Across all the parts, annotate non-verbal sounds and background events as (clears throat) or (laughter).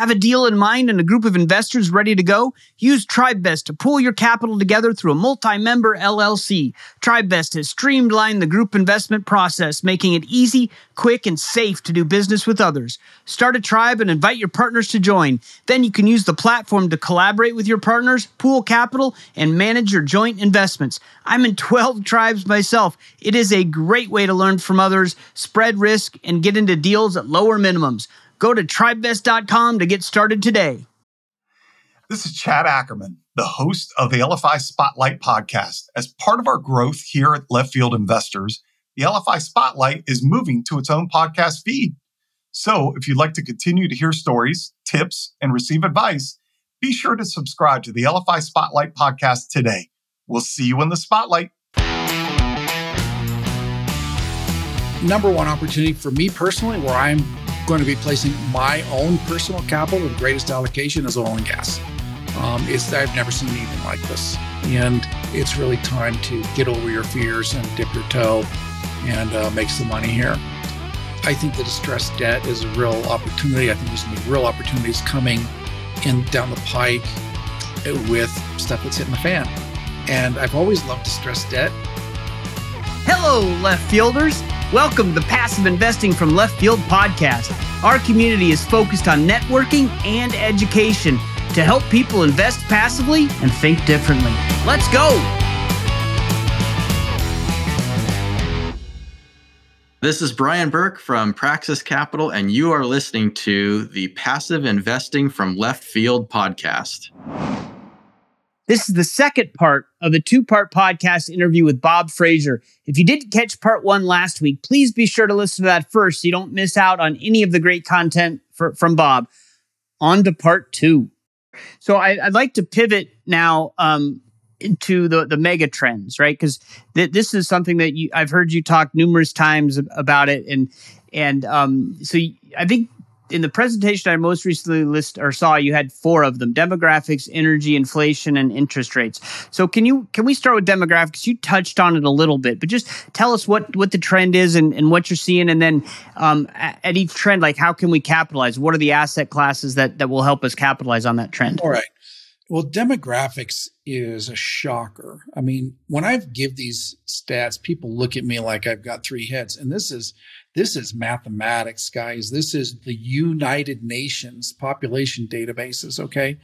Have a deal in mind and a group of investors ready to go? Use TribeVest to pool your capital together through a multi-member LLC. TribeVest has streamlined the group investment process, making it easy, quick, and safe to do business with others. Start a tribe and invite your partners to join. Then you can use the platform to collaborate with your partners, pool capital, and manage your joint investments. I'm in 12 (laughs) tribes myself. It is a great way to learn from others, spread risk, and get into deals at lower minimums. Go to tribevest.com to get started today. This is Chad Ackerman, the host of the LFI Spotlight podcast. As part of our growth here at Left Field Investors, the LFI Spotlight is moving to its own podcast feed. So if you'd like to continue to hear stories, tips, and receive advice, be sure to subscribe to the LFI Spotlight podcast today. We'll see you in the spotlight. Number one opportunity for me personally, where I'm going to be placing my own personal capital, the greatest allocation is oil and gas. Um, it's, I've never seen anything like this. And it's really time to get over your fears and dip your toe and uh, make some money here. I think the distressed debt is a real opportunity. I think there's going to be real opportunities coming in down the pike with stuff that's hitting the fan. And I've always loved distressed debt. Hello, left fielders. Welcome to the Passive Investing from Left Field podcast. Our community is focused on networking and education to help people invest passively and think differently. Let's go. This is Brian Burke from Praxis Capital, and you are listening to the Passive Investing from Left Field podcast. This is the second part of a two part podcast interview with Bob Fraser. If you didn't catch part one last week, please be sure to listen to that first so you don't miss out on any of the great content for, from Bob. On to part two. So I, would like to pivot now um, into the the mega trends, right? Because th- this is something that you I've heard you talk numerous times about it, and and um, so I think in the presentation I most recently list or saw, you had four of them: demographics, energy, inflation, and interest rates. So can you can we start with demographics? You touched on it a little bit, but just tell us what what the trend is and, and what you're seeing, and then um, at, each trend, like how can we capitalize? What are the asset classes that that will help us capitalize on that trend? All right. Well, demographics is a shocker. I mean, when I give these stats, people look at me like I've got three heads, and this is this is mathematics, guys. This is the United Nations population databases, okay?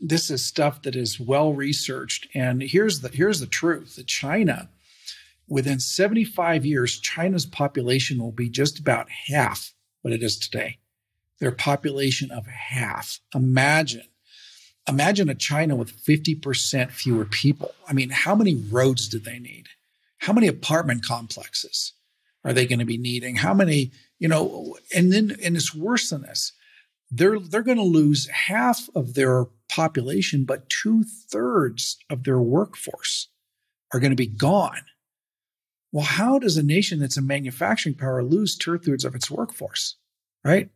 This is stuff that is well researched. And here's the here's the truth. That China within 75 years China's population will be just about half what it is today. Their population of half. Imagine imagine a China with 50% fewer people. I mean, how many roads do they need? How many apartment complexes? are they going to be needing? How many, you know, and then, and it's worse than this. They're, they're going to lose half of their population, but two thirds of their workforce are going to be gone. Well, how does a nation that's a manufacturing power lose two thirds of its workforce? Right?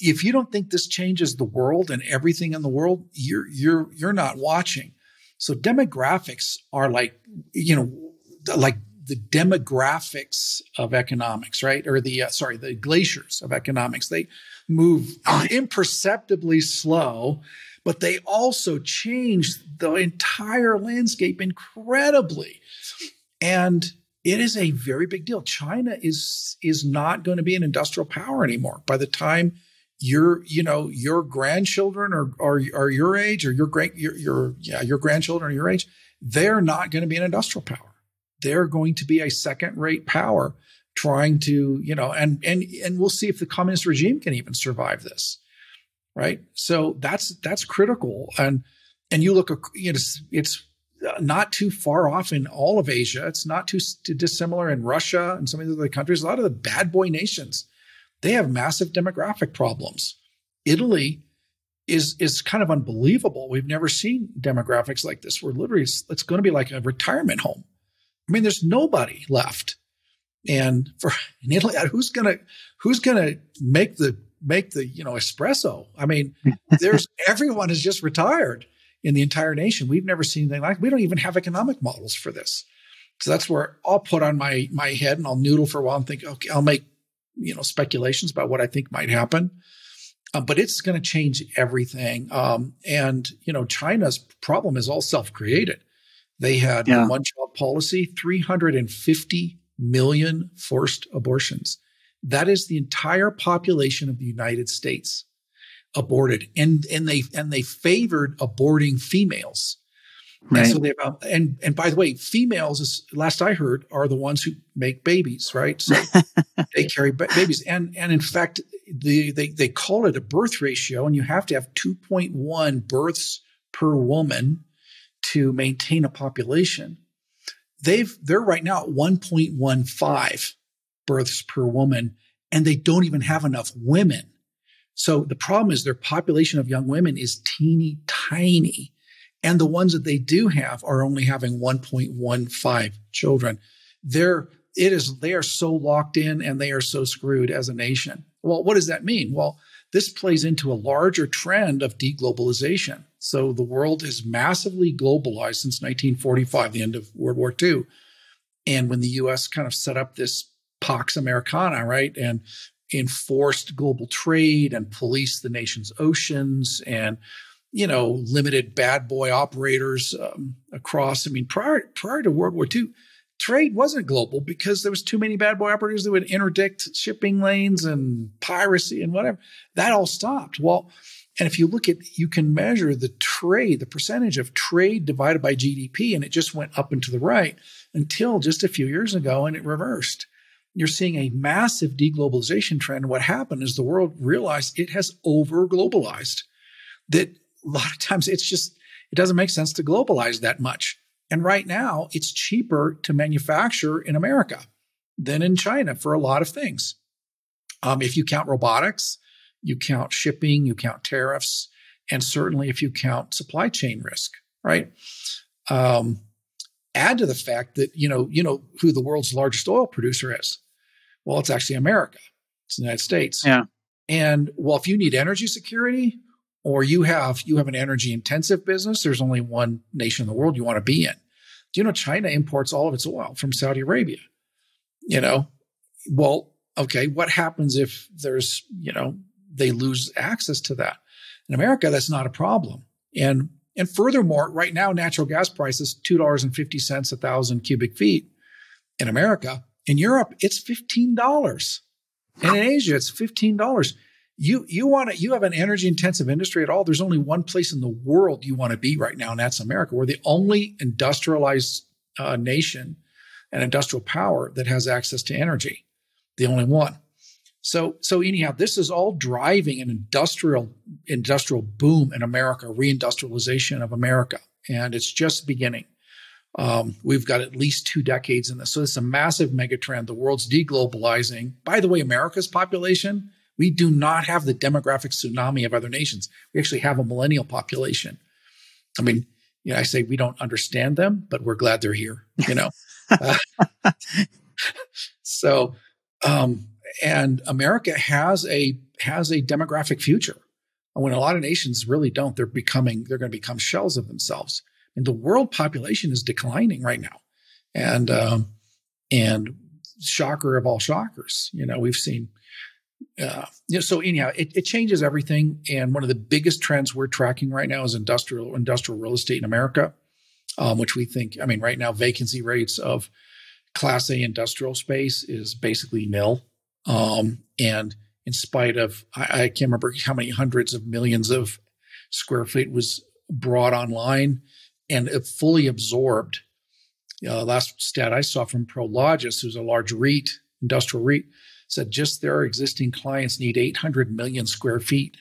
If you don't think this changes the world and everything in the world, you're you're you're not watching. So demographics are like, you know, like the demographics of economics, right? Or the, uh, sorry, the glaciers of economics. They move (coughs) imperceptibly slow, but they also change the entire landscape incredibly. And it is a very big deal. China is is not going to be an industrial power anymore. By the time your you know your grandchildren or are, are your age or your great your, your yeah your grandchildren or your age, they're not going to be an industrial power they're going to be a second rate power trying to, you know, and and and we'll see if the communist regime can even survive this. Right? So that's that's critical and and you look you know it's not too far off in all of Asia. It's not too dissimilar in Russia and some of the other countries. A lot of the bad boy nations, they have massive demographic problems. Italy is is kind of unbelievable. We've never seen demographics like this. We're literally it's, it's going to be like a retirement home. I mean, there's nobody left. And for in Italy, (laughs) who's gonna who's gonna make the make the you know espresso? I mean, (laughs) there's everyone is just retired in the entire nation. We've never seen anything like. We don't even have economic models for this. So that's where I'll put on my my head and I'll noodle for a while and think, okay, I'll make you know speculations about what I think might happen. uh, but it's going to change everything. Um, and you know, China's problem is all self-created. They had yeah. one-child policy, 350 million forced abortions. That is the entire population of the United States aborted, and and they and they favored aborting females. Right. And so they uh, and and by the way, females, is, last I heard, are the ones who make babies, right? So (laughs) they carry ba- babies, and and in fact, the they they call it a birth ratio, and you have to have two point one births per woman to maintain a population. They've they're right now at one point one five births per woman, and they don't even have enough women. So the problem is their population of young women is teeny tiny and the ones that they do have are only having 1.15 children. They're, it is, they are so locked in and they are so screwed as a nation. Well, what does that mean? Well, this plays into a larger trend of deglobalization. So the world is massively globalized since 1945, the end of World War II. And when the US kind of set up this Pax Americana, right, and enforced global trade and policed the nation's oceans and you know, limited bad boy operators um, across. I mean, prior prior to World War II, trade wasn't global because there was too many bad boy operators that would interdict shipping lanes and piracy and whatever. That all stopped. Well, and if you look at, you can measure the trade, the percentage of trade divided by GDP, and it just went up and to the right until just a few years ago, and it reversed. You're seeing a massive deglobalization trend. What happened is the world realized it has over globalized. That a (laughs) lot of times it's just, it doesn't make sense to globalize that much. And right now, it's cheaper to manufacture in America than in China for a lot of things. Um, if you count robotics, you count shipping, you count tariffs, and certainly if you count supply chain risk, right? Um, add to the fact that you know you know who the world's largest oil producer is. Well, it's actually America. It's the United States. Yeah. And well, if you need energy security, or you have you have an energy intensive business there's only one nation in the world you want to be in. Do you know china imports all of its oil from saudi arabia? You know well okay what happens if there's you know they lose access to that? In america that's not a problem. And and furthermore right now natural gas prices $2.50 a thousand cubic feet in america. In europe it's $15 and in asia it's $15 you you want to you have an energy intensive industry at all there's only one place in the world you want to be right now and that's america. We're the only industrialized uh, nation and industrial power that has access to energy. The only one. So so anyhow this is all driving an industrial industrial boom in america reindustrialization of america and it's just beginning. Um, we've got at least two decades in this. So it's a massive megatrend. The world's deglobalizing. By the way america's population we do not have the demographic tsunami of other nations. We actually have a millennial population. I mean, you know, I say we don't understand them, but we're glad they're here, you know. uh, (laughs) (laughs) so, um, and America has a has a demographic future. When a lot of nations really don't, they're becoming they're going to become shells of themselves. And the world population is declining right now, and um, and shocker of all shockers, you know, we've seen know, so anyhow, it, it, changes everything. And one of the biggest trends we're tracking right now is industrial industrial real estate in America, um, which we think. I mean, right now, vacancy rates of Class A industrial space is basically nil. Um, and in spite of, I, I, can't remember how many hundreds of millions of square feet was brought online and fully absorbed. Uh, last stat I saw from Prologis, who's a large REIT, industrial REIT, said just their existing clients need 800 million square feet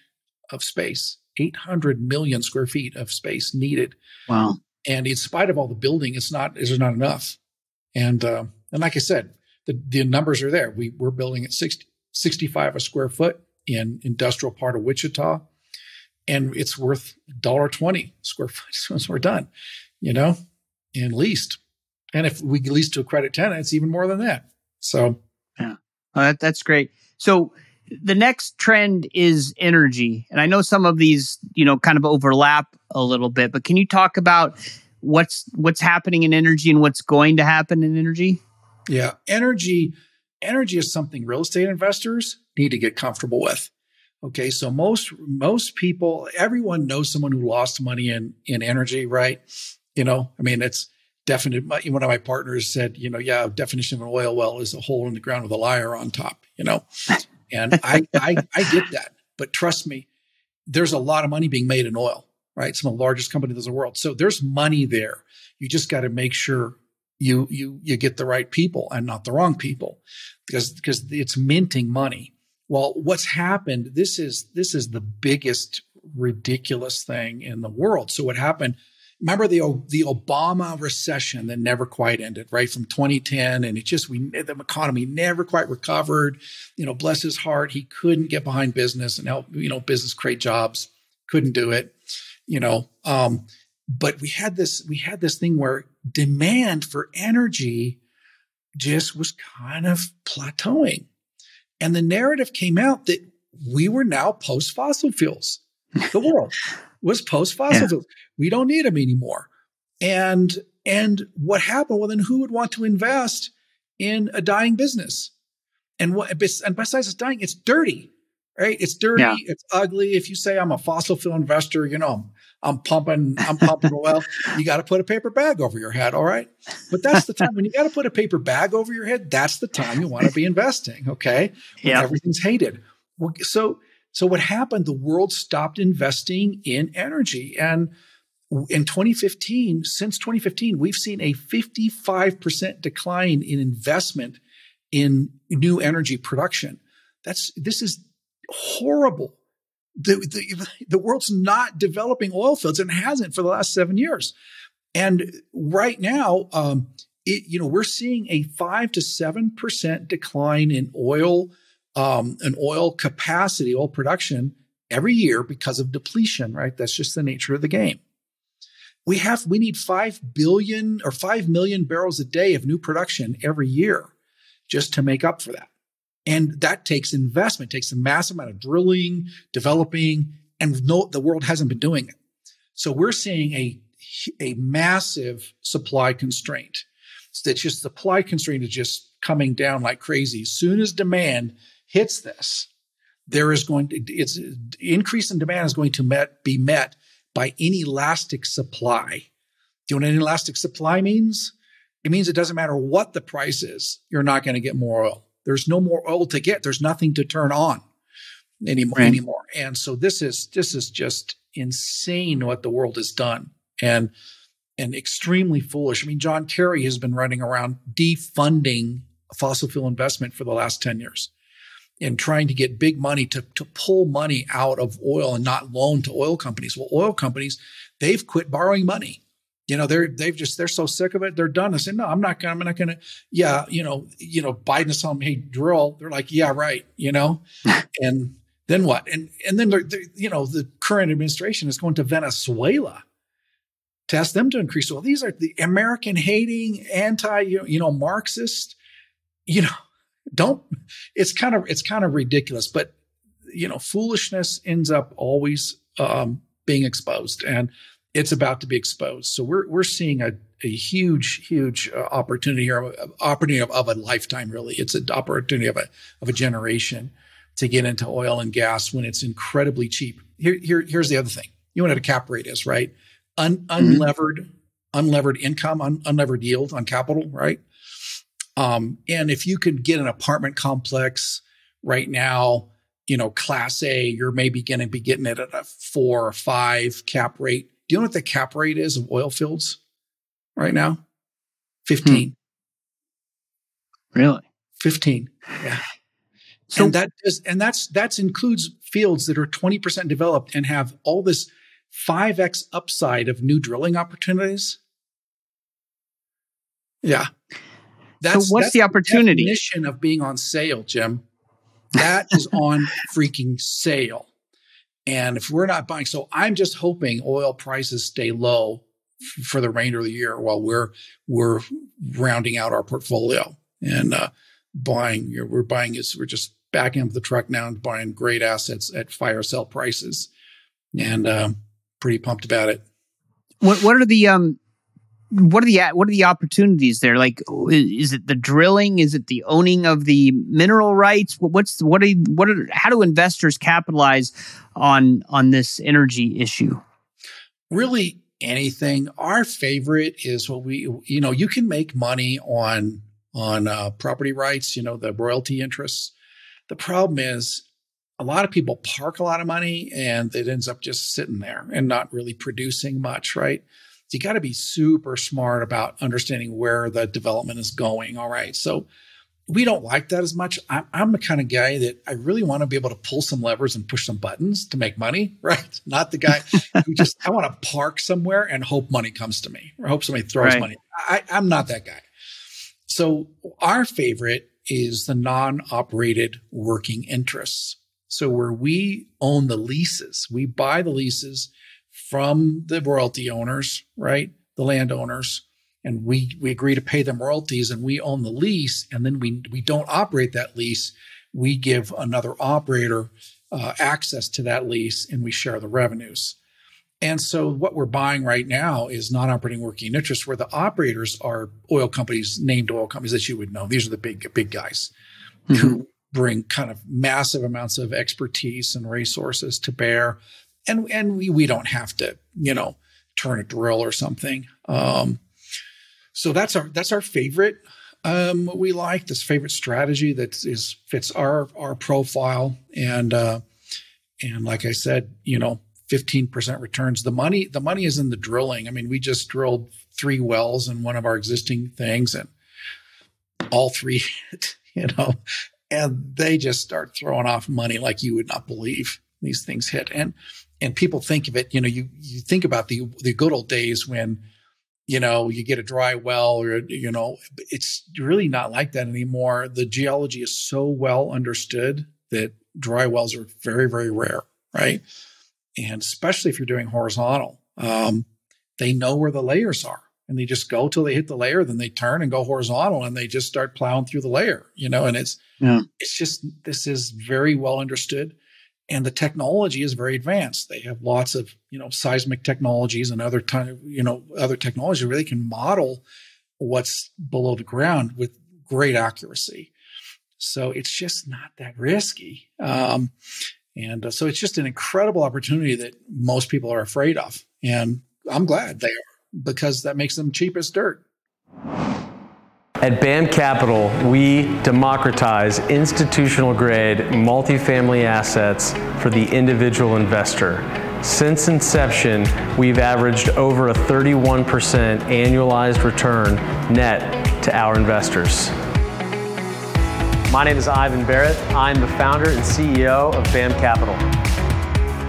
of space. 800 million square feet of space needed. Wow. And in spite of all the building, it's not, it's not enough. And, uh, and like I said, the, the numbers are there. We, we're building at 60, 65 a square foot in industrial part of Wichita. And it's worth $1.20 square foot (laughs) once we're done, you know, and leased. And if we lease to a credit tenant, it's even more than that. So Oh, that, that's great. So the next trend is energy. And I know some of these, you know, kind of overlap a little bit, but can you talk about what's what's happening in energy and what's going to happen in energy? Yeah, energy energy is something real estate investors need to get comfortable with. Okay, so most most people, everyone knows someone who lost money in in energy, right? You know, I mean, it's definite. One of my partners said, you know, yeah, definition of an oil well is a hole in the ground with a liar on top. You know, and I I I get that, but trust me, there's a lot of money being made in oil, right? Some of the largest companies in the world. So there's money there. You just got to make sure you you you get the right people and not the wrong people, because because it's minting money well, what's happened? This is this is the biggest ridiculous thing in the world. So what happened? Remember the the Obama recession that never quite ended, right? From 2010, and it just we the economy never quite recovered. You know, bless his heart, he couldn't get behind business and help you know business create jobs. Couldn't do it. You know, um, but we had this we had this thing where demand for energy just was kind of plateauing and the narrative came out that we were now post fossil fuels. The world was post fossil yeah. fuels. We don't need them anymore. And and what happened? Well, then who would want to invest in a dying business? And what and besides it's dying, it's dirty, right? It's dirty, yeah. it's ugly. If you say I'm a fossil fuel investor, you know, I'm pumping, I'm pumping oil. You got to put a paper bag over your head. All right. But that's the time when you got to put a paper bag over your head. That's the time you want to be investing. Okay. When yep. everything's hated. Well, so, so what happened? The world stopped investing in energy. And in 2015, since 2015, we've seen a 55% decline in investment in new energy production. That's, this is horrible the, the, the world's not developing oil fields and hasn't for the last seven years. And right now, um, it, you know, we're seeing a five to seven percent decline in oil, um, an oil capacity, oil production every year because of depletion. Right, that's just the nature of the game. We have we need five billion or five million barrels a day of new production every year just to make up for that. And that takes investment, takes a massive amount of drilling, developing, and no, the world hasn't been doing it. So we're seeing a, a massive supply constraint. So It's just supply constraint is just coming down like crazy. As soon as demand hits this, there is going to, it's increase in demand is going to met, be met by inelastic supply. Do you know what inelastic supply means? It means it doesn't matter what the price is, you're not going to get more oil. There's no more oil to get. There's nothing to turn on anymore. Right. Anymore. And so this is this is just insane what the world has done, and and extremely foolish. I mean, John Kerry has been running around defunding fossil fuel investment for the last ten years and trying to get big money to, to pull money out of oil and not loan to oil companies. Well, oil companies, they've quit borrowing money. You know they're they've just they're so sick of it they're done. I said no i'm not gonna i'm not gonna yeah you know you know biden is telling me hey drill. They're like yeah right you know? (laughs) And then what? And and then they're, they're, you know the current administration is going to venezuela to ask them to increase oil. These are the american hating anti you know marxist you know don't it's kind of it's kind of ridiculous but you know foolishness ends up always um being exposed and it's about to be exposed. So we're we're seeing a, a huge, huge uh, opportunity here, opportunity of, of, a lifetime. Really, it's an opportunity of a of a generation to get into oil and gas when it's incredibly cheap. Here, here here's the other thing. You know what a cap rate is, right? Un, mm-hmm. unlevered, unlevered income, un, unlevered yield on capital, right? Um, and if you could get an apartment complex right now, you know, class A, you're maybe going to be getting it at a four or five cap rate do you know what the cap rate is of oil fields right now? 15. Hmm. Really? 15. Yeah. So and that is, and that's that's includes fields that are 20% developed and have all this 5x upside of new drilling opportunities. Yeah. That's, so what's that's the opportunity? The definition of being on sale, Jim. That is on (laughs) freaking sale. And if we're not buying, so I'm just hoping oil prices stay low f- for the remainder of the year while we're we're rounding out our portfolio and uh, buying. You know, we're buying is we're just backing up the truck now and buying great assets at fire sale prices, and uh, pretty pumped about it. What what are the um what are the what are the opportunities there? Like, is it the drilling? Is it the owning of the mineral rights? What's what are what are how do investors capitalize on on this energy issue? Really, anything. Our favorite is what we you know you can make money on on uh, property rights. You know the royalty interests. The problem is a lot of people park a lot of money and it ends up just sitting there and not really producing much, right? So you got to be super smart about understanding where the development is going. All right. So we don't like that as much. I'm, I'm, the kind of guy that I really want to be able to pull some levers and push some buttons to make money, (laughs) right? Not the guy who just, I want to park somewhere and hope money comes to me or hope somebody throws right. money. I, I'm not that guy. So our favorite is the non operated working interests. So where we own the leases, we buy the leases from the royalty owners, right? The landowners. And we, we agree to pay them royalties and we own the lease. And then we, we don't operate that lease. We give another operator uh, access to that lease and we share the revenues. And so what we're buying right now is non-operating working interest where the operators are oil companies, named oil companies that you would know. These are the big, big guys mm-hmm. who bring kind of massive amounts of expertise and resources to bear and and we we don't have to you know turn a drill or something. Um, so that's our that's our favorite. Um, we like this favorite strategy that is fits our our profile and uh, and like I said, you know, fifteen percent returns. The money the money is in the drilling. I mean, we just drilled three wells in one of our existing things, and all three, (laughs) you know, and they just start throwing off money like you would not believe these things hit. And and people think of it, you know, you you think about the the good old days when, you know, you get a dry well or you know, it's really not like that anymore. The geology is so well understood that dry wells are very very rare, right? And especially if you're doing horizontal, um, they know where the layers are and they just go till they hit the layer, then they turn and go horizontal and they just start plowing through the layer, you know, and it's yeah. it's just this is very well understood and the technology is very advanced. They have lots of you know seismic technologies and other time you know other technology where they can model what's below the ground with great accuracy. So it's just not that risky, um, and uh, so it's just an incredible opportunity that most people are afraid of, and I'm glad they are because that makes them cheap as dirt. At BAM Capital, we democratize institutional grade multifamily assets for the individual investor. Since inception, we've averaged over a 31% annualized return net to our investors. My name is Ivan Barratt. I'm the founder and CEO of BAM Capital.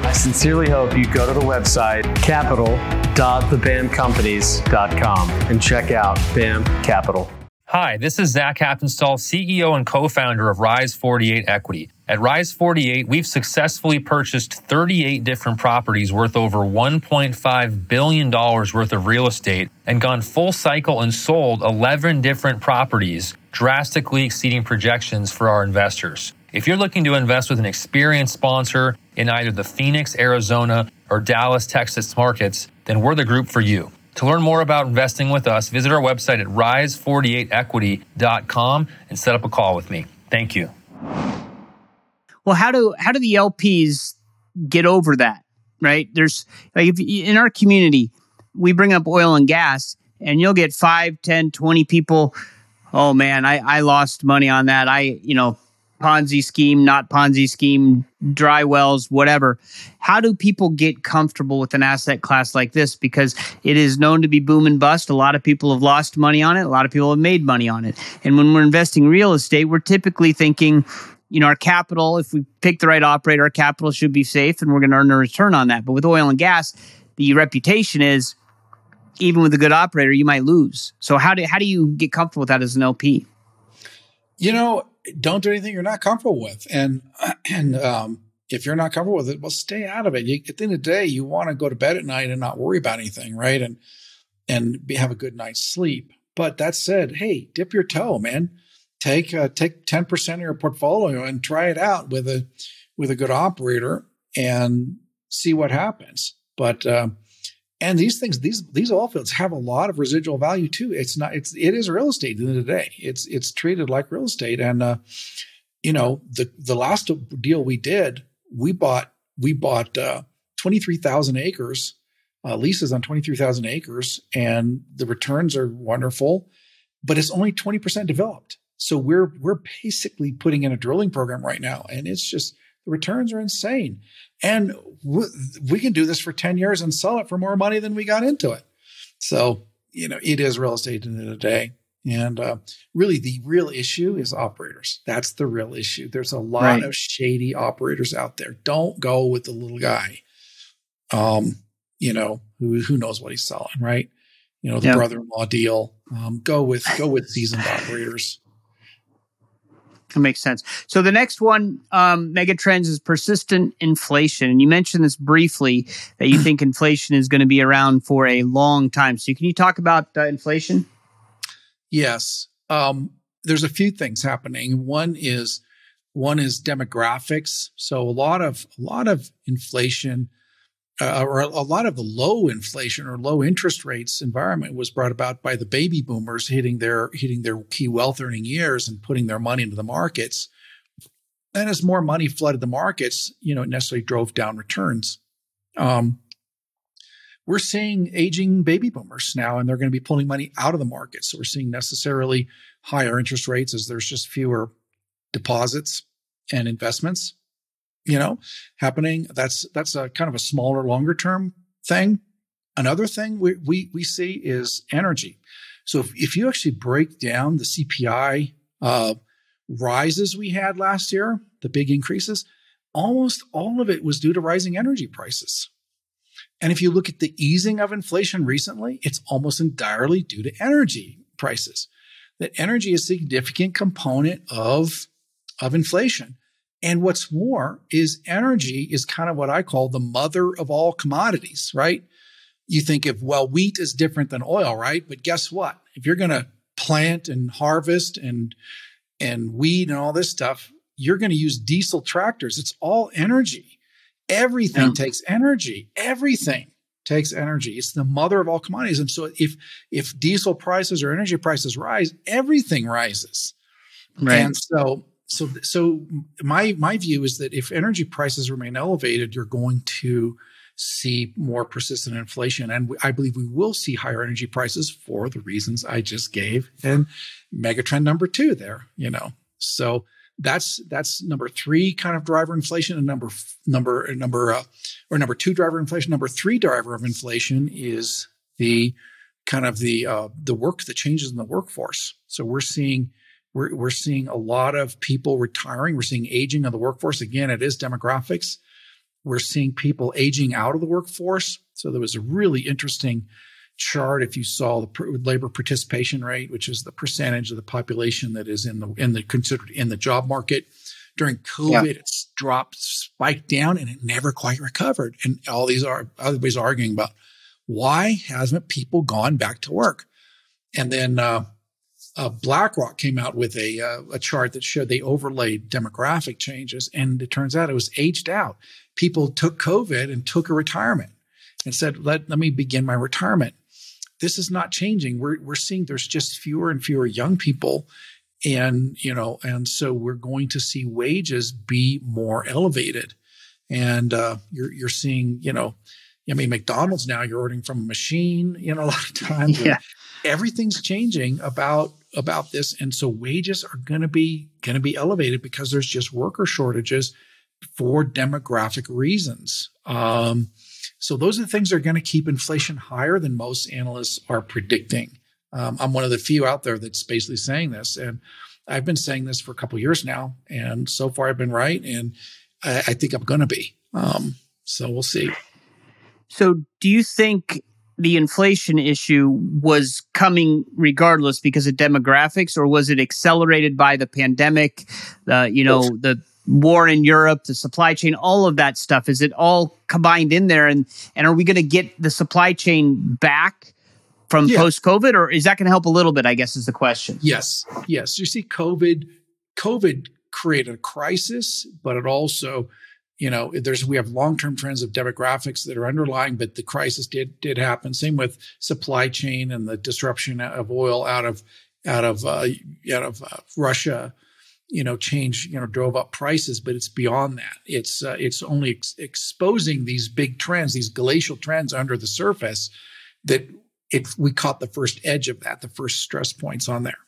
I sincerely hope you go to the website capital.thebamcompanies.com and check out BAM Capital. Hi, this is Zach Haptonstall, CEO and co founder of Rise 48 Equity. At Rise 48, we've successfully purchased 38 different properties worth over $1.5 billion worth of real estate and gone full cycle and sold 11 different properties, drastically exceeding projections for our investors. If you're looking to invest with an experienced sponsor in either the Phoenix, Arizona, or Dallas, Texas markets, then we're the group for you. To learn more about investing with us, visit our website at rise48equity.com and set up a call with me. Thank you. Well, how do how do the LPs get over that? Right? There's like if in our community, we bring up oil and gas and you'll get 5, 10, 20 people, oh man, I I lost money on that. I, you know, Ponzi scheme, not Ponzi scheme, dry wells, whatever. How do people get comfortable with an asset class like this? Because it is known to be boom and bust. A lot of people have lost money on it. A lot of people have made money on it. And when we're investing real estate, we're typically thinking, you know, our capital, if we pick the right operator, our capital should be safe and we're going to earn a return on that. But with oil and gas, the reputation is even with a good operator, you might lose. So how do how do you get comfortable with that as an LP? You know, don't do anything you're not comfortable with. And (clears throat) and um, if you're not comfortable with it, well, stay out of it. You, at the end of the day, you want to go to bed at night and not worry about anything, right? And and be, have a good night's sleep. But that said, hey, dip your toe, man. Take uh, take ten percent of your portfolio and try it out with a with a good operator and see what happens. But uh, And these things, these these oil fields have a lot of residual value too. It's not, it's it is real estate at the end of the day. It's it's treated like real estate. And uh, you know, the the last deal we did, we bought we bought uh, twenty three thousand acres, uh, leases on twenty three thousand acres, and the returns are wonderful, but it's only twenty percent developed. So we're we're basically putting in a drilling program right now, and it's just the returns are insane. And we can do this for 10 years and sell it for more money than we got into it. So, you know, it is real estate in the day. And uh, really, the real issue is operators. That's the real issue. There's a lot right. of shady operators out there. Don't go with the little guy, um, you know, who who knows what he's selling, right? You know, the brother-in-law deal. Um, go with go with seasoned operators. That makes sense. So the next one, um, megatrends is persistent inflation. And you mentioned this briefly that you think inflation is going to be around for a long time. So can you talk about uh, inflation? Yes. Um, there's a few things happening. One is one is demographics. So a lot of a lot of inflation uh, or a lot of the low inflation or low interest rates environment was brought about by the baby boomers hitting their hitting their key wealth earning years and putting their money into the markets. And as more money flooded the markets, you know, it necessarily drove down returns. Um, we're seeing aging baby boomers now, and they're going to be pulling money out of the market. So we're seeing necessarily higher interest rates as there's just fewer deposits and investments you know, happening. That's that's a kind of a smaller, longer term thing. Another thing we we, we see is energy. So if, if you actually break down the CPI uh, rises we had last year, the big increases, almost all of it was due to rising energy prices. And if you look at the easing of inflation recently, it's almost entirely due to energy prices. That energy is a significant component of, of inflation. And what's more is energy is kind of what I call the mother of all commodities, right? You think of, well, wheat is different than oil, right? But guess what? If you're going to plant and harvest and and weed and all this stuff, you're going to use diesel tractors. It's all energy. Everything yeah. takes energy. Everything takes energy. It's the mother of all commodities. And so if if diesel prices or energy prices rise, everything rises. Right. And so so so my my view is that if energy prices remain elevated, you're going to see more persistent inflation, and I believe we will see higher energy prices for the reasons I just gave. And megatrend number two there, you know, so that's that's number three kind of driver inflation, and number number number uh, or number two driver inflation. Number three driver of inflation is the kind of the uh, the work the changes in the workforce. So we're seeing we're, we're seeing a lot of people retiring. We're seeing aging of the workforce. Again, it is demographics. We're seeing people aging out of the workforce. So there was a really interesting chart if you saw the labor participation rate, which is the percentage of the population that is in the in the considered in the job market. During COVID, yeah. it's dropped, spiked down, and it never quite recovered. And all these are everybody's arguing about why hasn't people gone back to work? And then uh, uh, BlackRock came out with a, uh, a chart that showed they overlaid demographic changes, and it turns out it was aged out. People took COVID and took a retirement and said, "Let let me begin my retirement." This is not changing. We're we're seeing there's just fewer and fewer young people, and you know, and so we're going to see wages be more elevated, and uh, you're you're seeing, you know. I mean, McDonald's now you're ordering from a machine, you know, a lot of times. Yeah. Everything's changing about about this. And so wages are going to be going to be elevated because there's just worker shortages for demographic reasons. Um, so those are the things that are going to keep inflation higher than most analysts are predicting. Um, i'm one of the few out there that's basically saying this. And i've been saying this for a couple years now and so far i've been right and i, I think i'm going to be. Um, so we'll see. So do you think the inflation issue was coming regardless because of demographics, or was it accelerated by the pandemic? Uh, you know, the war in Europe, the supply chain, all of that stuff. Is it all combined in there? And and are we going to get the supply chain back? From yeah. post COVID, or is that going to help a little bit? I guess is the question. Yes, yes. You see, COVID, COVID created a crisis, but it also you know, there's we have long-term trends of demographics that are underlying, but the crisis did did happen. Same with supply chain and the disruption of oil out of out of uh, out of uh, Russia. You know, change you know drove up prices, but it's beyond that. It's uh, it's only ex- exposing these big trends, these glacial trends under the surface that it we caught the first edge of that, the first stress points on there,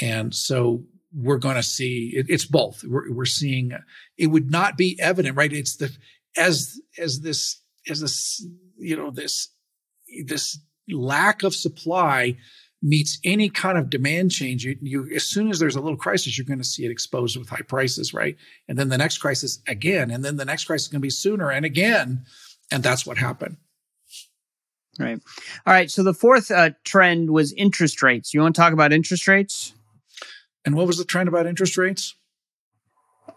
and so we're going to see it, it's both. We're, we're seeing it would not be evident, right? It's the as as this as this you know this this lack of supply meets any kind of demand change. You, you as soon as there's a little crisis, you're going to see it exposed with high prices, right? And then the next crisis again, and then the next crisis is going to be sooner and again, and that's what happened. Right. All right. So the fourth uh, trend was interest rates. You want to talk about interest rates? And what was the trend about interest rates?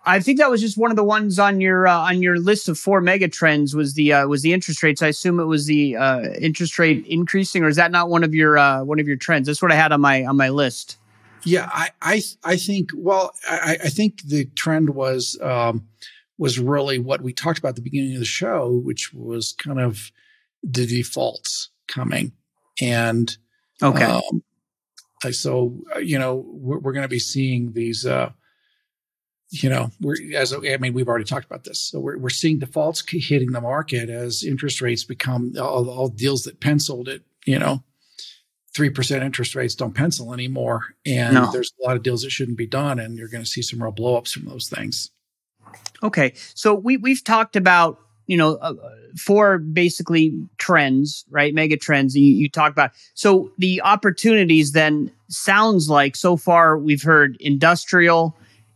I think that was just one of the ones on your uh, on your list of four mega trends was the uh, was the interest rates. I assume it was the uh, interest rate increasing, or is that not one of your uh, one of your trends? That's what I had on my on my list. Yeah, I I, I think well, I, I think the trend was um, was really what we talked about at the beginning of the show, which was kind of the defaults coming, and okay, um, so uh, you know we're, we're going to be seeing these. Uh, you know, we're as I mean, we've already talked about this. So we're we're seeing defaults hitting the market as interest rates become all, all deals that penciled it you know three percent interest rates don't pencil anymore, and no. there's a lot of deals that shouldn't be done, and you're going to see some real blowups from those things. Okay, so we we've talked about you know, uh, four basically trends, right? Mega trends you, you talk about. So the opportunities then sounds like so far we've heard industrial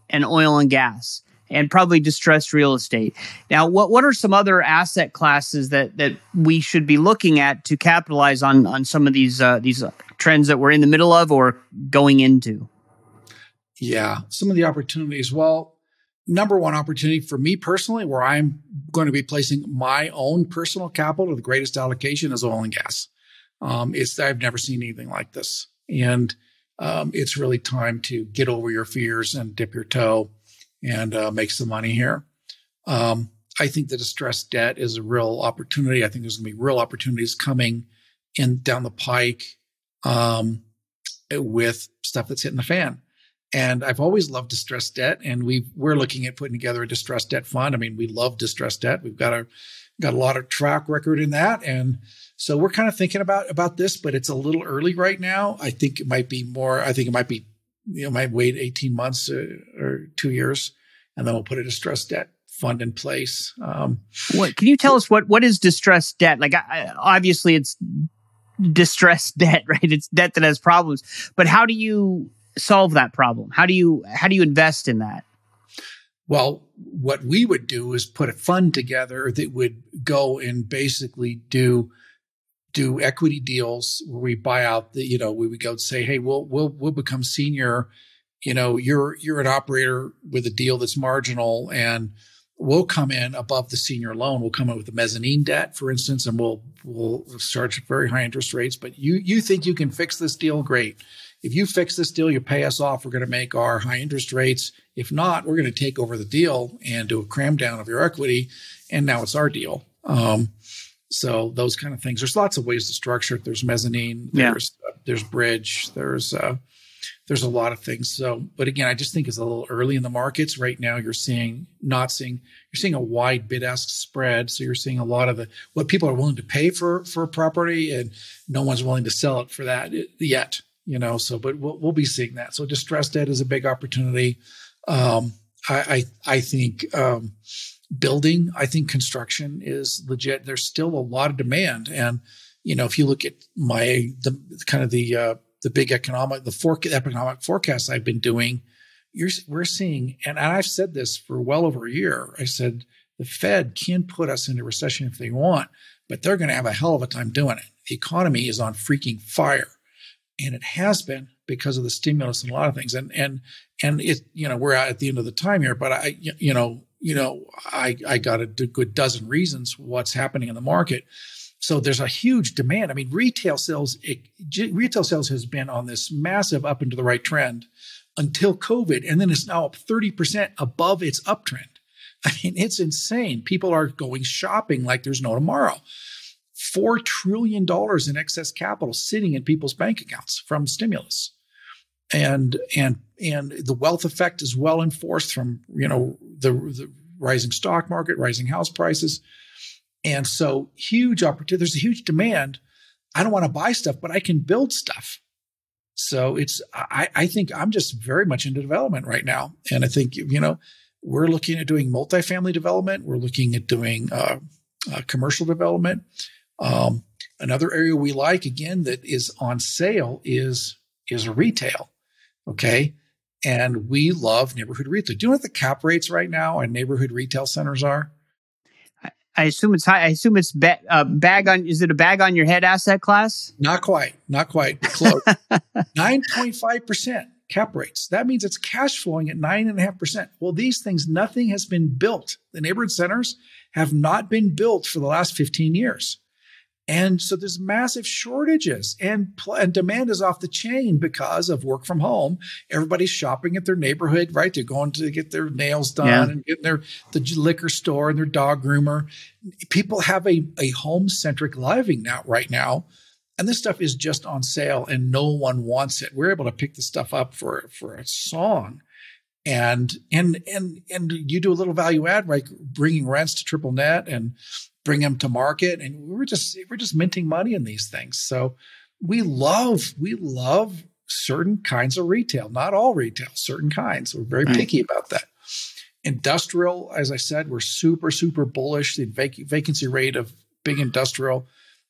and oil and gas and probably distressed real estate. Now, what what are some other asset classes that that we should be looking at to capitalize on on some of these uh, these trends that we're in the middle of or going into? Yeah, some of the opportunities. Well, number one opportunity for me personally, where I'm going to be placing my own personal capital, the greatest allocation is oil and gas. Um, it's I've never seen anything like this, and um, it's really time to get over your fears and dip your toe and uh, make some money here. Um, I think the distressed debt is a real opportunity. I think there's going to be real opportunities coming in down the pike um, with stuff that's hitting the fan. And I've always loved distressed debt, and we we're looking at putting together a distressed debt fund. I mean, we love distressed debt. We've got a got a lot of track record in that, and so we're kind of thinking about about this, but it's a little early right now. I think it might be more. I think it might be you know might wait eighteen months or, uh, or two years, and then we'll put a distressed debt fund in place. Um, what can you tell us what what is distressed debt? Like, I, obviously, it's distressed (laughs) debt, right? It's debt that has problems, but how do you solve that problem? How do you how do you invest in that? Well, what we would do is put a fund together that would go and basically do do equity deals where we buy out the you know we would go and say hey we'll we'll we'll become senior you know you're you're an operator with a deal that's marginal and we'll come in above the senior loan we'll come in with the mezzanine debt for instance and we'll we'll charge very high interest rates but you you think you can fix this deal great if you fix this deal, you pay us off, we're going to make our high interest rates. If not, we're going to take over the deal and do a cram down of your equity. And now it's our deal. Um, so those kind of things. There's lots of ways to structure it. There's mezzanine. There's yeah. uh, there's bridge. There's uh, there's a lot of things. So, but again, I just think it's a little early in the markets right now. You're seeing not seeing you're seeing a wide bid ask spread. So you're seeing a lot of the what people are willing to pay for for a property, and no one's willing to sell it for that yet you know. So, but we'll, we'll be seeing that. So, distressed debt is a big opportunity. Um, I, I, I think um, building, I think construction is legit. There's still a lot of demand, and you know, if you look at my the kind of the uh, the big economic the fork economic forecast I've been doing, you're we're seeing, and I've said this for well over a year. I said the Fed can put us into recession if they want, but they're going to have a hell of a time doing it. The economy is on freaking fire and it has been because of the stimulus and a lot of things. And and and it you know we're at the end of the time here, but I you know you know I I got a good dozen reasons what's happening in the market. So there's a huge demand. I mean, retail sales it, retail sales has been on this massive up into the right trend until COVID, and then it's now up 30% above its uptrend. (laughs) I mean, it's insane. People are going shopping like there's no tomorrow. $4 trillion in excess capital sitting in people's bank accounts from stimulus. And, and, and the wealth effect is well enforced from, you know, the, the rising stock market, rising house prices. And so huge opportunity. There's a huge demand. I don't want to buy stuff, but I can build stuff. So it's, I, I think I'm just very much into development right now. And I think, you know, we're looking at doing multifamily development. We're looking at doing uh, uh, commercial development. Um, another area we like again that is on sale is is retail. Okay, and we love neighborhood retail. Do you know what the cap rates right now on neighborhood retail centers are? I assume it's high. I assume it's ba- uh, bag on. Is it a bag on your head asset class? Not quite. Not quite. Close. (laughs) Nine point five percent cap rates. That means it's cash flowing at nine and a half percent. Well, these things, nothing has been built. The neighborhood centers have not been built for the last 15 years. And so there's massive shortages and, pl- and demand is off the chain because of work from home. Everybody's shopping at their neighborhood, right? They're going to get their nails done yeah. and getting their the liquor store and their dog groomer. People have a, a home centric living now, right now. And this stuff is just on sale and no one wants it. We're able to pick the stuff up for, for a song and and and and you do a little value add like bringing rents to triple net and bring them to market and we're just we're just minting money in these things. So we love we love certain kinds of retail not all retail certain kinds. We're very picky about that. Industrial as i said we're super super bullish. The vac- vacancy rate of big industrial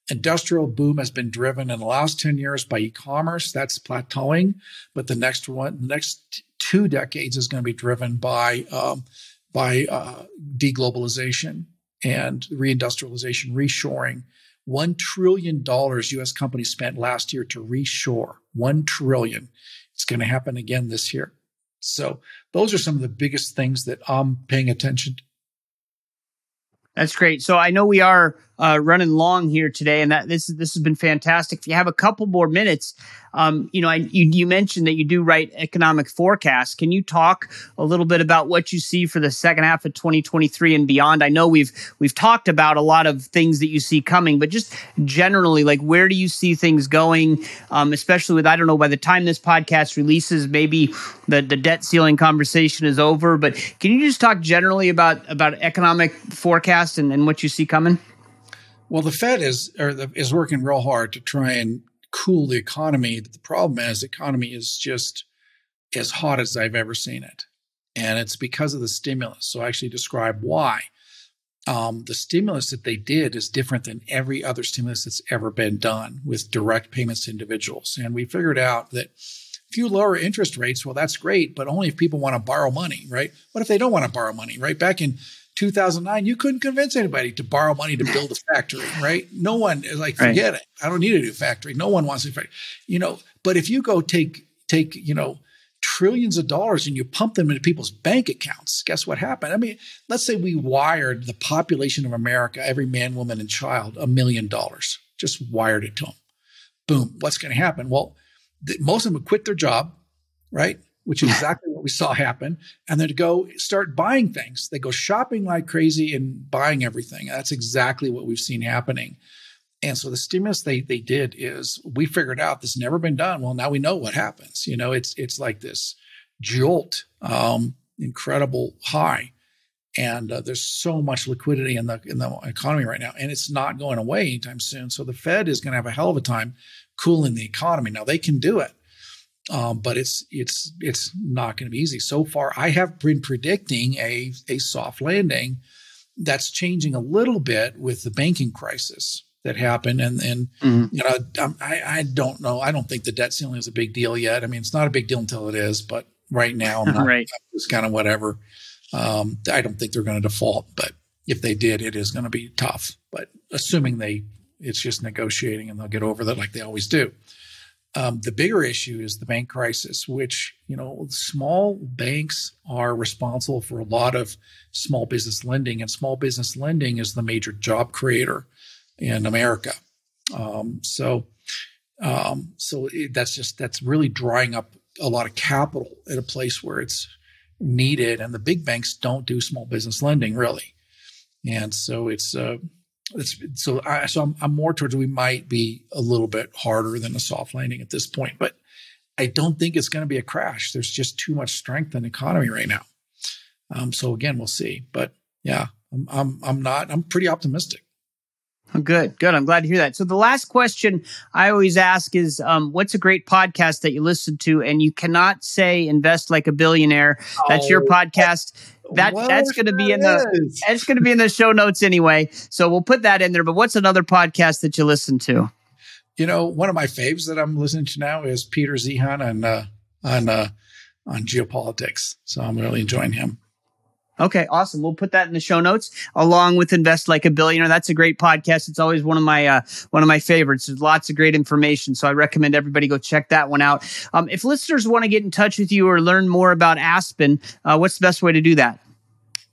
industrial boom has been driven in the last 10 years by e-commerce. That's plateauing but the next one the next two decades is going to be driven by um, by uh, deglobalization and reindustrialization, reshoring. One trillion dollars U.S. companies spent last year to reshore. One trillion. It's going to happen again this year. So those are some of the biggest things that I'm paying attention to. That's great. So I know we are uh, running long here today, and that this this has been fantastic. If you have a couple more minutes, um, you know, I, you, you mentioned that you do write economic forecasts. Can you talk a little bit about what you see for the second half of 2023 and beyond? I know we've we've talked about a lot of things that you see coming, but just generally, like where do you see things going? Um, especially with I don't know by the time this podcast releases, maybe the the debt ceiling conversation is over. But can you just talk generally about about economic forecast and, and what you see coming? Well, the Fed is the, is working real hard to try and cool the economy. The problem is the economy is just as hot as I've ever seen it. And it's because of the stimulus. So I actually describe why. Um, the stimulus that they did is different than every other stimulus that's ever been done with direct payments to individuals. And we figured out that if you lower interest rates, well, that's great, but only if people want to borrow money, right? What if they don't want to borrow money, right? Back in 2009, you couldn't convince anybody to borrow money to build a factory, right? No one is like, forget right. it. I don't need a new factory. No one wants a factory, you know. But if you go take take you know trillions of dollars and you pump them into people's bank accounts, guess what happened? I mean, let's say we wired the population of America, every man, woman, and child, a million dollars. Just wired it to them. Boom. What's going to happen? Well, the, most of them would quit their job, right? Which is exactly what we saw happen. And then to go start buying things. They go shopping like crazy and buying everything. That's exactly what we've seen happening. And so the stimulus they they did is we figured out this never been done. Well, now we know what happens. You know, it's it's like this jolt, um, incredible high, and uh, there's so much liquidity in the in the economy right now, and it's not going away anytime soon. So the Fed is going to have a hell of a time cooling the economy. Now they can do it, um, but it's it's it's not going to be easy. So far, I have been predicting a a soft landing. That's changing a little bit with the banking crisis that happened, and and mm-hmm. you know um, I I don't know. I don't think the debt ceiling is a big deal yet. I mean, it's not a big deal until it is, but right now, I'm (laughs) not, right. it's kind of whatever. Um, I don't think they're going to default, but if they did, it is going to be tough. But assuming they, it's just negotiating and they'll get over that like they always do. Um, the bigger issue is the bank crisis, which, you know, small banks are responsible for a lot of small business lending, and small business lending is the major job creator in America. Um, so, um, so it, that's just that's really drying up a lot of capital at a place where it's needed. And the big banks don't do small business lending really. And so it's, uh, it's so I, so I'm, I'm more towards we might be a little bit harder than a soft landing at this point, but I don't think it's going to be a crash. There's just too much strength in the economy right now. Um, so again, we'll see. But yeah, I'm, I'm I'm not. I'm pretty optimistic. Good, good. I'm glad to hear that. So the last question I always ask is, um, what's a great podcast that you listen to? And you cannot say invest like a billionaire. That's oh, your podcast. That that's going to be in the that's going to be in the show notes anyway. So we'll put that in there. But what's another podcast that you listen to? You know, one of my faves that I'm listening to now is Peter Zeihan on uh, on uh, on geopolitics. So I'm really enjoying him. Okay, awesome. We'll put that in the show notes along with Invest Like a Billionaire. That's a great podcast. It's always one of my uh, one of my favorites. There's lots of great information, so I recommend everybody go check that one out. Um, if listeners want to get in touch with you or learn more about Aspen, uh, what's the best way to do that?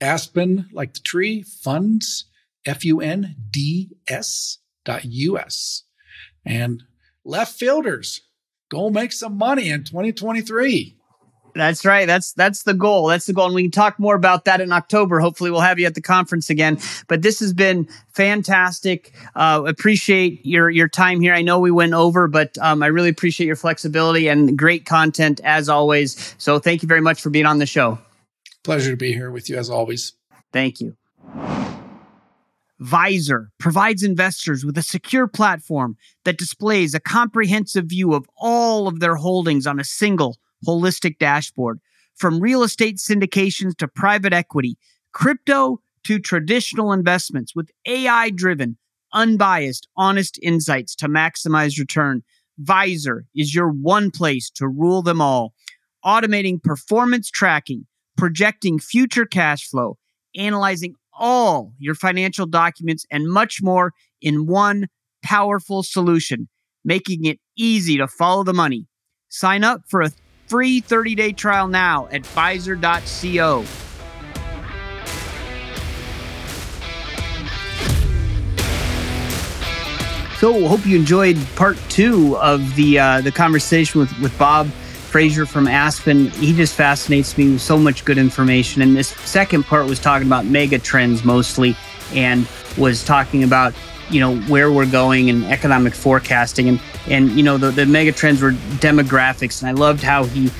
Aspen, like the tree, funds, F U N D S dot U S. And left fielders, go make some money in 2023. That's right. That's that's the goal. That's the goal. And we can talk more about that in October. Hopefully we'll have you at the conference again. But this has been fantastic. Uh, appreciate your your time here. I know we went over, but um, I really appreciate your flexibility and great content as always. So thank you very much for being on the show. Pleasure to be here with you as always. Thank you. Vyzer provides investors with a secure platform that displays a comprehensive view of all of their holdings on a single holistic dashboard. From real estate syndications to private equity, crypto to traditional investments with AI driven, unbiased, honest insights to maximize return. Vyzer is your one place to rule them all. Automating performance tracking, projecting future cash flow, analyzing all your financial documents, and much more in one powerful solution, making it easy to follow the money. Sign up for a free 30-day trial now at Vyzer.co. So, hope you enjoyed part two of the uh, the conversation with with Bob Fraser from Aspen. He just fascinates me with so much good information. And this second part was talking about mega trends mostly, and was talking about you know where we're going and economic forecasting and and you know the, the mega trends were demographics and i loved how he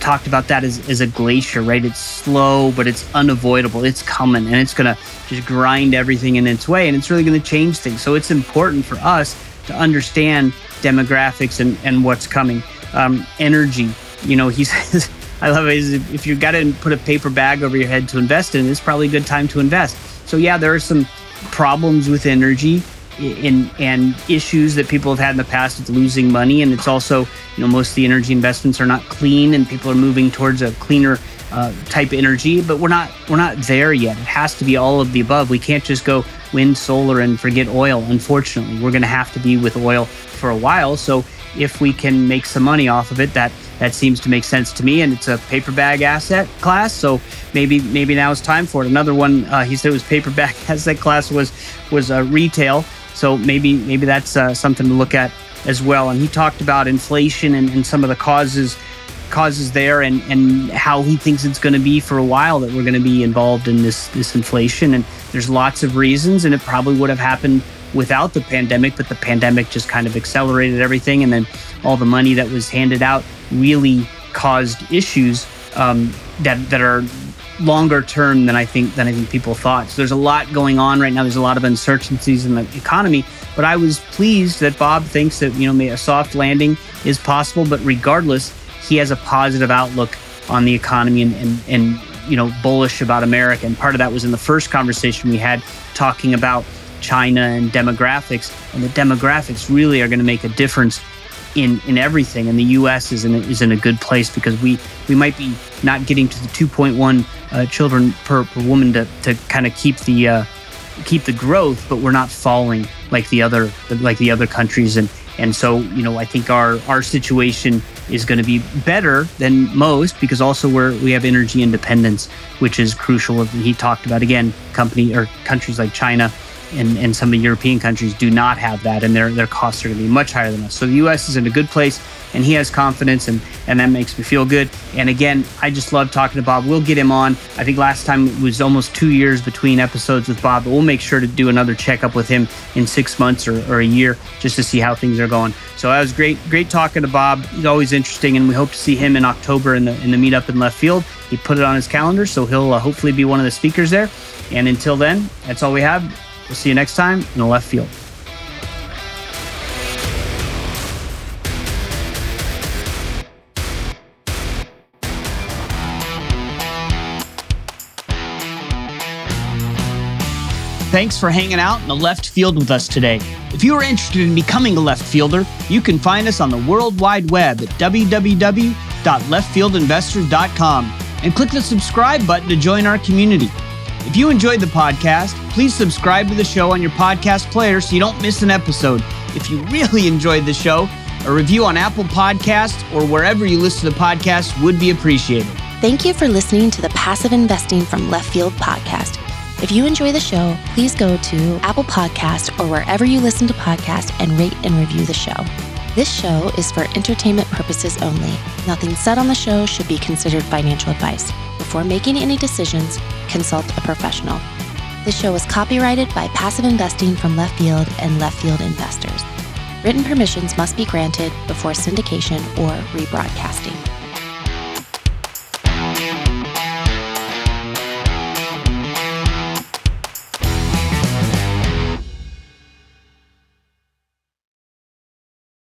talked about that as, as a glacier right? It's slow but it's unavoidable. It's coming and it's going to just grind everything in its way and it's really going to change things. So it's important for us to understand demographics and, and what's coming. Um, energy you know he (laughs) says i love it. If you've got to put a paper bag over your head to invest in it's probably a good time to invest. So yeah there are some problems with energy in, and issues that people have had in the past with losing money. And it's also, you know, most of the energy investments are not clean, and people are moving towards a cleaner uh, type energy. But we're not we're not there yet. It has to be all of the above. We can't just go wind, solar, and forget oil. Unfortunately, we're going to have to be with oil for a while. So if we can make some money off of it, that that seems to make sense to me. And it's a paper bag asset class, so maybe maybe now is time for it. Another one uh, he said was paper bag (laughs) asset class was was uh, retail. So maybe maybe that's uh, something to look at as well. And he talked about inflation and, and some of the causes causes there and, and how he thinks it's going to be for a while that we're going to be involved in this this inflation. And there's lots of reasons, and it probably would have happened without the pandemic, but the pandemic just kind of accelerated everything. And then all the money that was handed out really caused issues um, that that are longer term than I think than I think people thought. So there's a lot going on right now. There's a lot of uncertainties in the economy. But I was pleased that Bob thinks that you know a soft landing is possible. But regardless, he has a positive outlook on the economy and and, and you know bullish about America. And part of that was in the first conversation we had talking about China and demographics. And the demographics really are going to make a difference in in everything. And the U.S. is in a, is in a good place because we we might be not getting to the 2.1 uh, children per, per woman to to kind of keep the uh, keep the growth, but we're not falling like the other like the other countries. And and so you know I think our our situation is going to be better than most because also we're we have energy independence, which is crucial. He talked about again company or countries like China and, and some of the European countries do not have that, and their their costs are going to be much higher than us. So the U.S. is in a good place. And he has confidence, and, and that makes me feel good. And again, I just love talking to Bob. We'll get him on. I think last time it was almost two years between episodes with Bob, but we'll make sure to do another checkup with him in six months or, or a year just to see how things are going. So that was great, great talking to Bob. He's always interesting, and we hope to see him in October in the in the meetup in left field. He put it on his calendar, so he'll uh, hopefully be one of the speakers there. And until then, that's all we have. We'll see you next time in the left field. Thanks for hanging out in the left field with us today. If you are interested in becoming a left fielder, you can find us on the World Wide Web at www.leftfieldinvestors.com and click the subscribe button to join our community. If you enjoyed the podcast, please subscribe to the show on your podcast player so you don't miss an episode. If you really enjoyed the show, a review on Apple Podcasts or wherever you listen to podcasts would be appreciated. Thank you for listening to the Passive Investing from Left Field podcast. If you enjoy the show, please go to Apple Podcast or wherever you listen to podcasts and rate and review the show. This show is for entertainment purposes only. Nothing said on the show should be considered financial advice. Before making any decisions, consult a professional. This show is copyrighted by Passive Investing from Left Field and Left Field Investors. Written permissions must be granted before syndication or rebroadcasting.